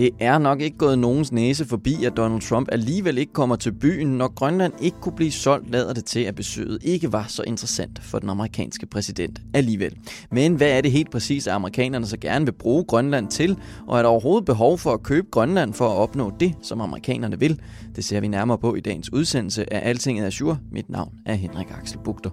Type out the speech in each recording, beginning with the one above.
Det er nok ikke gået nogens næse forbi, at Donald Trump alligevel ikke kommer til byen, når Grønland ikke kunne blive solgt, lader det til, at besøget ikke var så interessant for den amerikanske præsident alligevel. Men hvad er det helt præcis, at amerikanerne så gerne vil bruge Grønland til, og er der overhovedet behov for at købe Grønland for at opnå det, som amerikanerne vil? Det ser vi nærmere på i dagens udsendelse af Altinget Azure. Mit navn er Henrik Axel Bugter.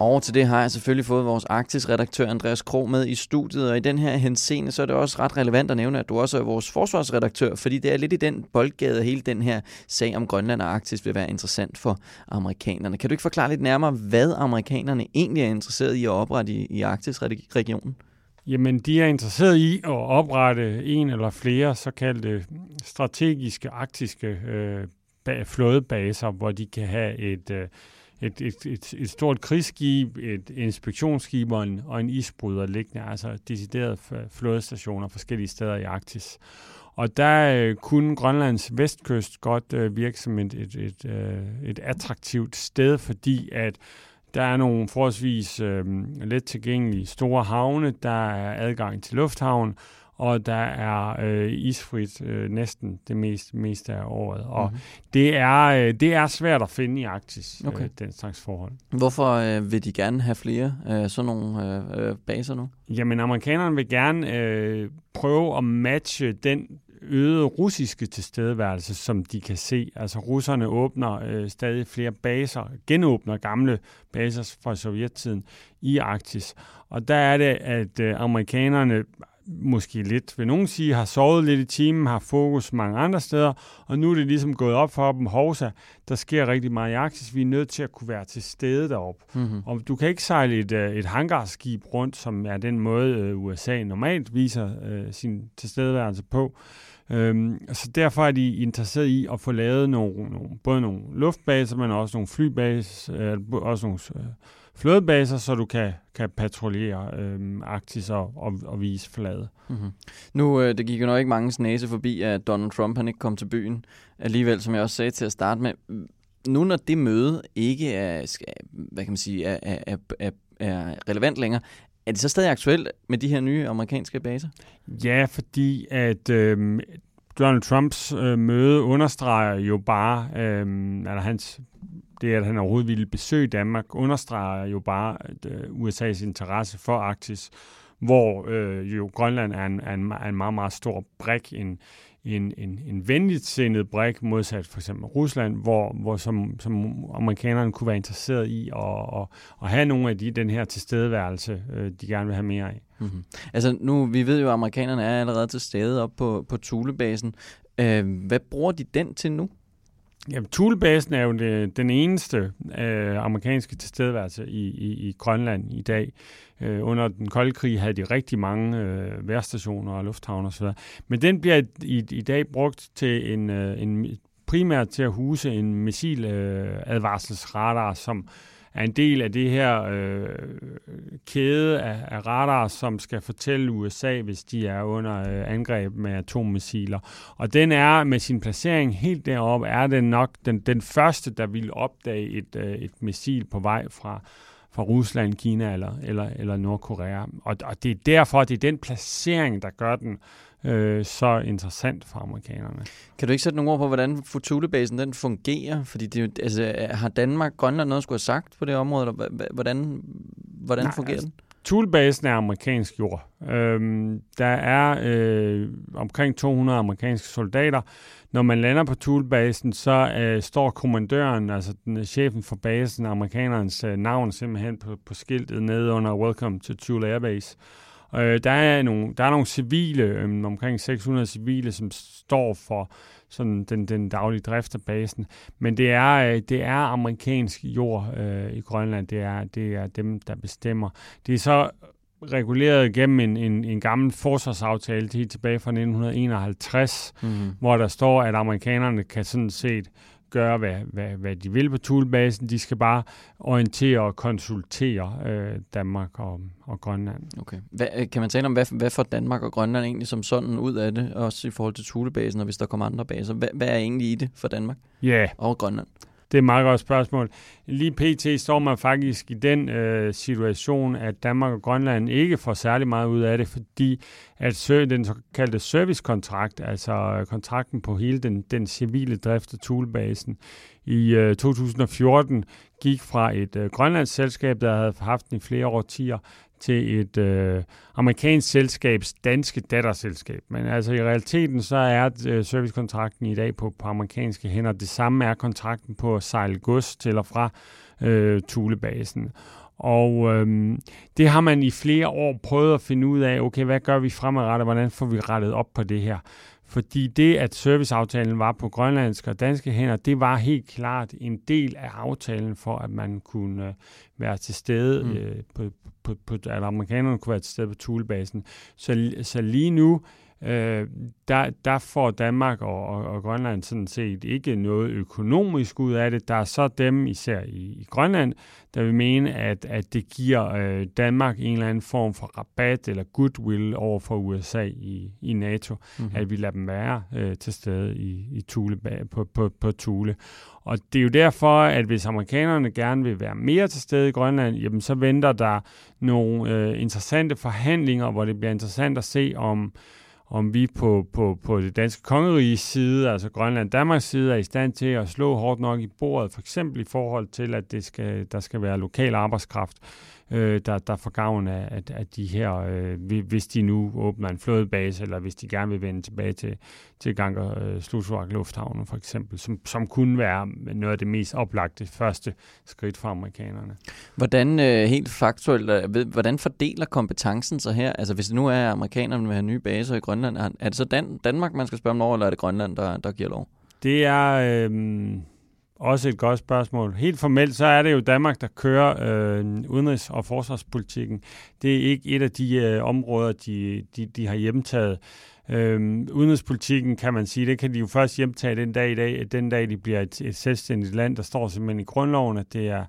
Og til det har jeg selvfølgelig fået vores Arktis-redaktør Andreas Kro med i studiet, og i den her henseende, så er det også ret relevant at nævne, at du også er vores forsvarsredaktør, fordi det er lidt i den boldgade, hele den her sag om Grønland og Arktis vil være interessant for amerikanerne. Kan du ikke forklare lidt nærmere, hvad amerikanerne egentlig er interesseret i at oprette i, i Arktis-regionen? Jamen, de er interesseret i at oprette en eller flere såkaldte strategiske arktiske øh, flådebaser, hvor de kan have et... Øh, et, et, et, et stort krigsskib, et inspektionsskib og en, og en isbryder liggende, altså deciderede flådestationer forskellige steder i Arktis. Og der øh, kunne Grønlands vestkyst godt øh, virke som et, et, et, øh, et attraktivt sted, fordi at der er nogle forholdsvis øh, let tilgængelige store havne, der er adgang til lufthavn, og der er øh, isfrit øh, næsten det meste, meste af året. Og mm-hmm. det, er, øh, det er svært at finde i Arktis, øh, okay. øh, den slags forhold. Hvorfor øh, vil de gerne have flere øh, sådan nogle øh, øh, baser nu? Jamen, amerikanerne vil gerne øh, prøve at matche den øgede russiske tilstedeværelse, som de kan se. Altså russerne åbner øh, stadig flere baser, genåbner gamle baser fra sovjettiden i Arktis. Og der er det, at øh, amerikanerne måske lidt, vil nogen sige, har sovet lidt i timen, har fokus mange andre steder, og nu er det ligesom gået op for dem, Hovsa, der sker rigtig meget i Arktis, vi er nødt til at kunne være til stede deroppe. Mm-hmm. Og du kan ikke sejle et, øh, et hangarskib rundt, som er den måde, øh, USA normalt viser øh, sin tilstedeværelse på. Øhm, så derfor er de interesseret i at få lavet nogle, nogle, både nogle luftbaser, men også nogle flybaser, øh, også nogle øh, flådebaser, så du kan, kan patruljere øh, Arktis og, og, og vise flade. Mm-hmm. Nu, øh, det gik jo nok ikke mange næse forbi, at Donald Trump han ikke kom til byen. Alligevel, som jeg også sagde til at starte med, nu når det møde ikke er, hvad kan man sige, er, er, er, er relevant længere, er det så stadig aktuelt med de her nye amerikanske baser? Ja, fordi at øh, Donald Trumps øh, møde understreger jo bare, øh, eller hans det, at han overhovedet ville besøge Danmark, understreger jo bare at, øh, USA's interesse for Arktis, hvor øh, jo Grønland er en, er en, er en meget, meget stor brik, en, en, en, en venligt sindet brik, modsat for eksempel Rusland, hvor, hvor som, som amerikanerne kunne være interesseret i at, at, at have nogle af de den her tilstedeværelse, øh, de gerne vil have mere af. Mm-hmm. Altså nu, vi ved jo, at amerikanerne er allerede til stede op på, på Thulebasen. Øh, hvad bruger de den til nu? Jamen, Thulebasen er jo det, den eneste øh, amerikanske tilstedeværelse i, i, i Grønland i dag. Øh, under den kolde krig havde de rigtig mange øh, værstationer og lufthavne osv. Men den bliver i, i dag brugt til en, øh, en primært til at huse en missiladvarselsradar, øh, som er en del af det her øh, kæde af, af radar, som skal fortælle USA, hvis de er under øh, angreb med atommissiler. Og den er med sin placering helt deroppe, er den nok den, den første, der vil opdage et, øh, et missil på vej fra, fra Rusland, Kina eller, eller, eller Nordkorea. Og, og det er derfor, det er den placering, der gør den øh, så interessant for amerikanerne. Kan du ikke sætte nogle ord på, hvordan Futulebasen den fungerer? Fordi det, altså, har Danmark, Grønland noget skulle have sagt på det område, eller hvordan, hvordan Nej, fungerer altså, den? Thulebasen er amerikansk jord. Øhm, der er øh, omkring 200 amerikanske soldater. Når man lander på Thulebasen, så øh, står kommandøren, altså den, øh, chefen for basen, amerikanernes øh, navn simpelthen på, på skiltet nede under Welcome to Thule Air Base. Øh, der, er nogle, der er nogle civile, øh, omkring 600 civile, som står for sådan den, den daglige drift af basen. Men det er, øh, det er amerikansk jord øh, i Grønland. Det er, det er dem, der bestemmer. Det er så reguleret gennem en, en, en gammel forsvarsaftale helt tilbage fra 1951, mm-hmm. hvor der står, at amerikanerne kan sådan set gøre, hvad, hvad, hvad de vil på Thulebasen. De skal bare orientere og konsultere øh, Danmark og, og Grønland. Okay. Hvad, øh, kan man tale om, hvad, hvad får Danmark og Grønland egentlig som sådan ud af det, også i forhold til Thulebasen, og hvis der kommer andre baser? Hvad, hvad er egentlig i det for Danmark yeah. og Grønland? Det er et meget godt spørgsmål. Lige pt. står man faktisk i den øh, situation, at Danmark og Grønland ikke får særlig meget ud af det, fordi at den såkaldte servicekontrakt, altså øh, kontrakten på hele den, den civile drift af Thulebasen, i øh, 2014 gik fra et øh, grønlandsk selskab, der havde haft den i flere årtier, til et øh, amerikansk selskabs danske datterselskab. Men altså i realiteten så er øh, servicekontrakten i dag på, på amerikanske hænder. Det samme er kontrakten på at sejle gods til og fra øh, Thulebasen. Og øhm, det har man i flere år prøvet at finde ud af, okay, hvad gør vi fremadrettet, hvordan får vi rettet op på det her? Fordi det, at serviceaftalen var på grønlandske og danske hænder, det var helt klart en del af aftalen for, at man kunne øh, være til stede mm. øh, på, på, på, at amerikanerne kunne være til stede på Thulebasen. Så, så lige nu, øh, der, der får Danmark og, og, og Grønland sådan set ikke noget økonomisk ud af det. Der er så dem, især i, i Grønland, der vil mene, at, at det giver øh, Danmark en eller anden form for rabat eller goodwill over for USA i, i NATO, mm-hmm. at vi lader dem være øh, til stede i, i Thule, på, på, på Thule. Og det er jo derfor, at hvis amerikanerne gerne vil være mere til stede i Grønland, jamen så venter der nogle øh, interessante forhandlinger, hvor det bliver interessant at se, om om vi på, på, på det danske kongeriges side, altså Grønland Danmarks side, er i stand til at slå hårdt nok i bordet, for eksempel i forhold til, at det skal, der skal være lokal arbejdskraft, øh, der, der får gavn af, af, af de her, øh, hvis de nu åbner en flådebase, eller hvis de gerne vil vende tilbage til, til Ganker øh, Slutsvagt Lufthavnen for eksempel, som, som kunne være noget af det mest oplagte første skridt for amerikanerne. Hvordan øh, helt faktuelt, øh, ved, hvordan fordeler kompetencen sig her? Altså hvis det nu er, at amerikanerne vil have nye baser i Grønland, er, det så Dan- Danmark, man skal spørge om over, eller er det Grønland, der, der giver lov? Det er... Øh, også et godt spørgsmål. Helt formelt, så er det jo Danmark, der kører øh, udenrigs- og forsvarspolitikken. Det er ikke et af de øh, områder, de, de, de har hjemtaget. Øh, udenrigspolitikken, kan man sige, det kan de jo først hjemtage den dag i dag, den dag de bliver et, et selvstændigt land. Der står simpelthen i grundloven, at det er øh,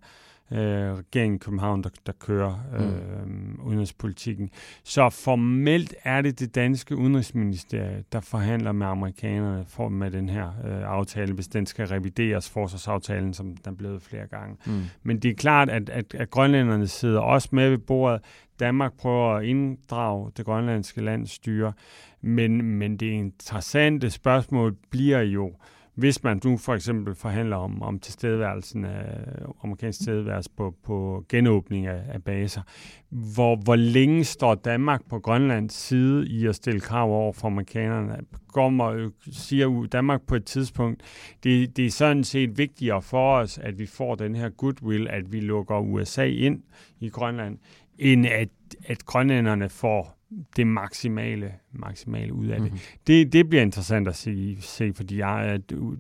regeringen i København, der, der kører øh, mm. udenrigspolitikken. Så formelt er det det danske udenrigsministerie, der forhandler med amerikanerne for med den her øh, aftale, hvis den skal revideres, forsvarsaftalen, som den er blevet flere gange. Mm. Men det er klart, at, at, at grønlænderne sidder også med ved bordet. Danmark prøver at inddrage det grønlandske landsstyre, men, men det interessante spørgsmål bliver jo, øh, hvis man nu for eksempel forhandler om, om tilstedeværelsen af øh, amerikansk tilstedeværelse på, på genåbning af, af baser, hvor, hvor længe står Danmark på Grønlands side i at stille krav over for amerikanerne? Kommer, siger Danmark på et tidspunkt, det, det er sådan set vigtigere for os, at vi får den her goodwill, at vi lukker USA ind i Grønland, end at, at grønlænderne får det maksimale, maksimale ud af det. Mm-hmm. det. Det bliver interessant at se, se fordi jeg,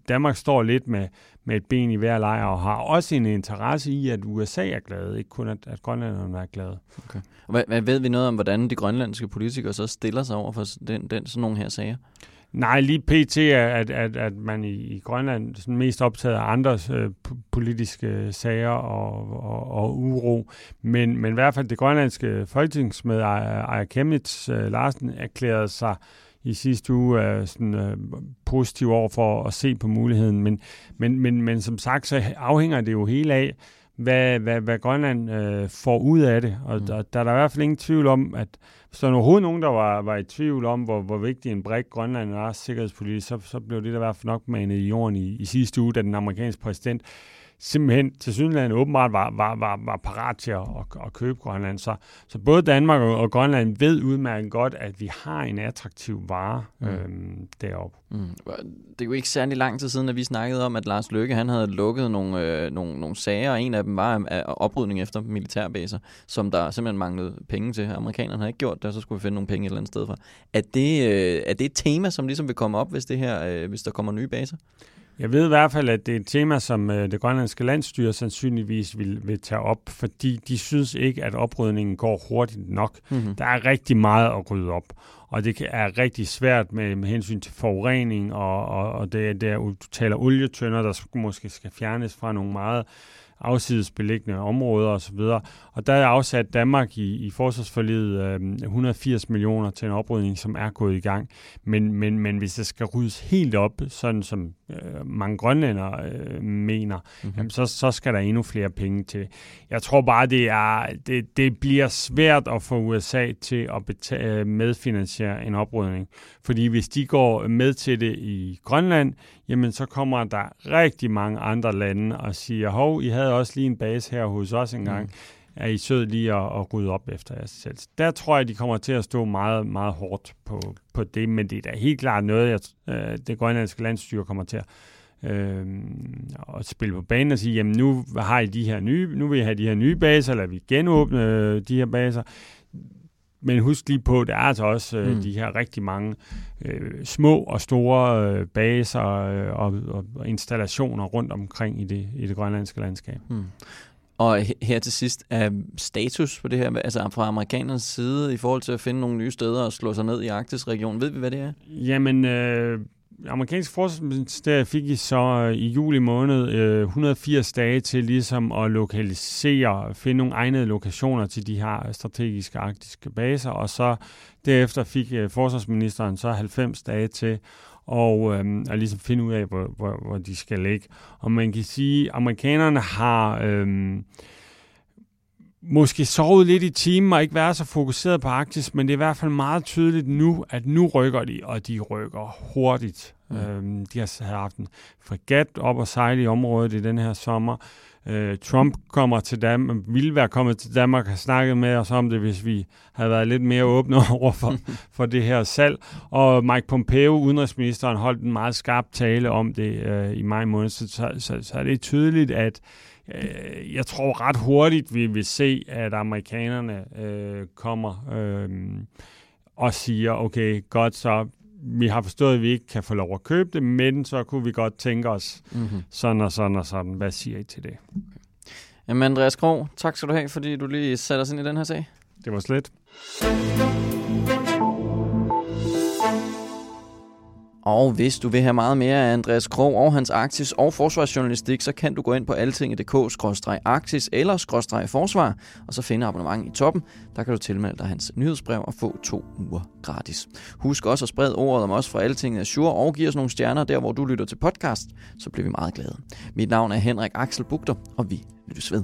Danmark står lidt med, med et ben i hver lejr og har også en interesse i, at USA er glade, ikke kun at, at grønlænderne er glade. Okay. Og hvad, hvad ved vi noget om, hvordan de grønlandske politikere så stiller sig over for den, den, sådan nogle her sager? Nej, lige pt. er, at, at, at man i, i Grønland sådan mest optaget af andres øh, politiske sager og, og, og uro. Men, men i hvert fald det grønlandske folketingsmed Ejr Kemnitz øh, Larsen erklærede sig i sidste uge øh, sådan, øh, positiv over for at se på muligheden. Men, men, men, men som sagt, så afhænger det jo hele af, hvad, hvad, hvad Grønland øh, får ud af det. Og mm. der, der er der i hvert fald ingen tvivl om, at hvis der er overhovedet nogen, der var, var i tvivl om, hvor, hvor vigtig en brik Grønland er sikkerhedspolitisk, så, så blev det der i hvert fald nok manet i jorden i, i sidste uge, da den amerikanske præsident simpelthen til synligheden åbenbart var, var, var, var parat til at, at, at købe Grønland. Så, så både Danmark og, og Grønland ved udmærket godt, at vi har en attraktiv vare mm. øhm, deroppe. Mm. Det er jo ikke særlig lang tid siden, at vi snakkede om, at Lars Løkke han havde lukket nogle, øh, nogle, nogle sager, og en af dem var af oprydning efter militærbaser, som der simpelthen manglede penge til. Amerikanerne havde ikke gjort det, og så skulle vi finde nogle penge et eller andet sted fra. Er det, øh, er det et tema, som ligesom vil komme op, hvis, det her, øh, hvis der kommer nye baser? Jeg ved i hvert fald, at det er et tema, som øh, det grønlandske landstyre sandsynligvis vil, vil tage op, fordi de synes ikke, at oprydningen går hurtigt nok. Mm-hmm. Der er rigtig meget at rydde op, og det er rigtig svært med, med hensyn til forurening, og, og, og det, det er, du taler olietønder, der måske skal fjernes fra nogle meget afsides beliggende områder osv. Og der er afsat Danmark i, i forsvarsforliget øh, 180 millioner til en oprydning, som er gået i gang. Men, men, men hvis det skal ryddes helt op, sådan som øh, mange grønlænder øh, mener, mm-hmm. jamen, så, så skal der endnu flere penge til. Jeg tror bare, det, er, det, det bliver svært at få USA til at betale, medfinansiere en oprydning. Fordi hvis de går med til det i Grønland, jamen så kommer der rigtig mange andre lande og siger, hov, I havde også lige en base her hos os engang. Mm. Er I sød lige at, at rydde op efter jer selv? Der tror jeg, de kommer til at stå meget, meget hårdt på, på det, men det er da helt klart noget, jeg, øh, det grønlandske landstyre kommer til at øh, at spille på banen og sige, jamen nu har I de her nye, nu vil I have de her nye baser, eller vi genåbne øh, de her baser. Men husk lige på, der er altså også øh, mm. de her rigtig mange øh, små og store øh, baser øh, og, og, og installationer rundt omkring i det, i det grønlandske landskab. Mm. Og her til sidst, er status på det her, altså fra amerikanernes side, i forhold til at finde nogle nye steder og slå sig ned i Arktis-regionen, ved vi, hvad det er? Jamen, øh, amerikanske forsvarsministeriet fik I så øh, i juli måned øh, 180 dage til ligesom at lokalisere, finde nogle egnede lokationer til de her strategiske arktiske baser, og så derefter fik øh, forsvarsministeren så 90 dage til og øh, at ligesom finde ud af, hvor, hvor, hvor de skal ligge. Og man kan sige, at amerikanerne har... Øh, måske sovet lidt i timen og ikke været så fokuseret på Arktis, men det er i hvert fald meget tydeligt nu, at nu rykker de, og de rykker hurtigt. Mm. Øhm, de har haft en fregat op og sejle i området i den her sommer. Øh, Trump kommer til Danmark, ville være kommet til Danmark og have snakket med os om det, hvis vi havde været lidt mere åbne over for, for det her salg. Og Mike Pompeo, udenrigsministeren, holdt en meget skarp tale om det øh, i maj måned, så, så, så, så er det tydeligt, at øh, jeg tror ret hurtigt, vi vil se, at amerikanerne øh, kommer øh, og siger, okay, godt så, vi har forstået, at vi ikke kan få lov at købe det, men så kunne vi godt tænke os mm-hmm. sådan og sådan og sådan. Hvad siger I til det? Okay. Jamen Andreas Krog, tak skal du have, fordi du lige satte os ind i den her sag. Det var slet. Og hvis du vil have meget mere af Andreas Krog og hans Arktis og forsvarsjournalistik, så kan du gå ind på altinget.dk-arktis eller forsvar, og så finde abonnement i toppen. Der kan du tilmelde dig hans nyhedsbrev og få to uger gratis. Husk også at sprede ordet om os fra Altinget Azure og give os nogle stjerner der, hvor du lytter til podcast, så bliver vi meget glade. Mit navn er Henrik Axel Bugter, og vi lyttes ved.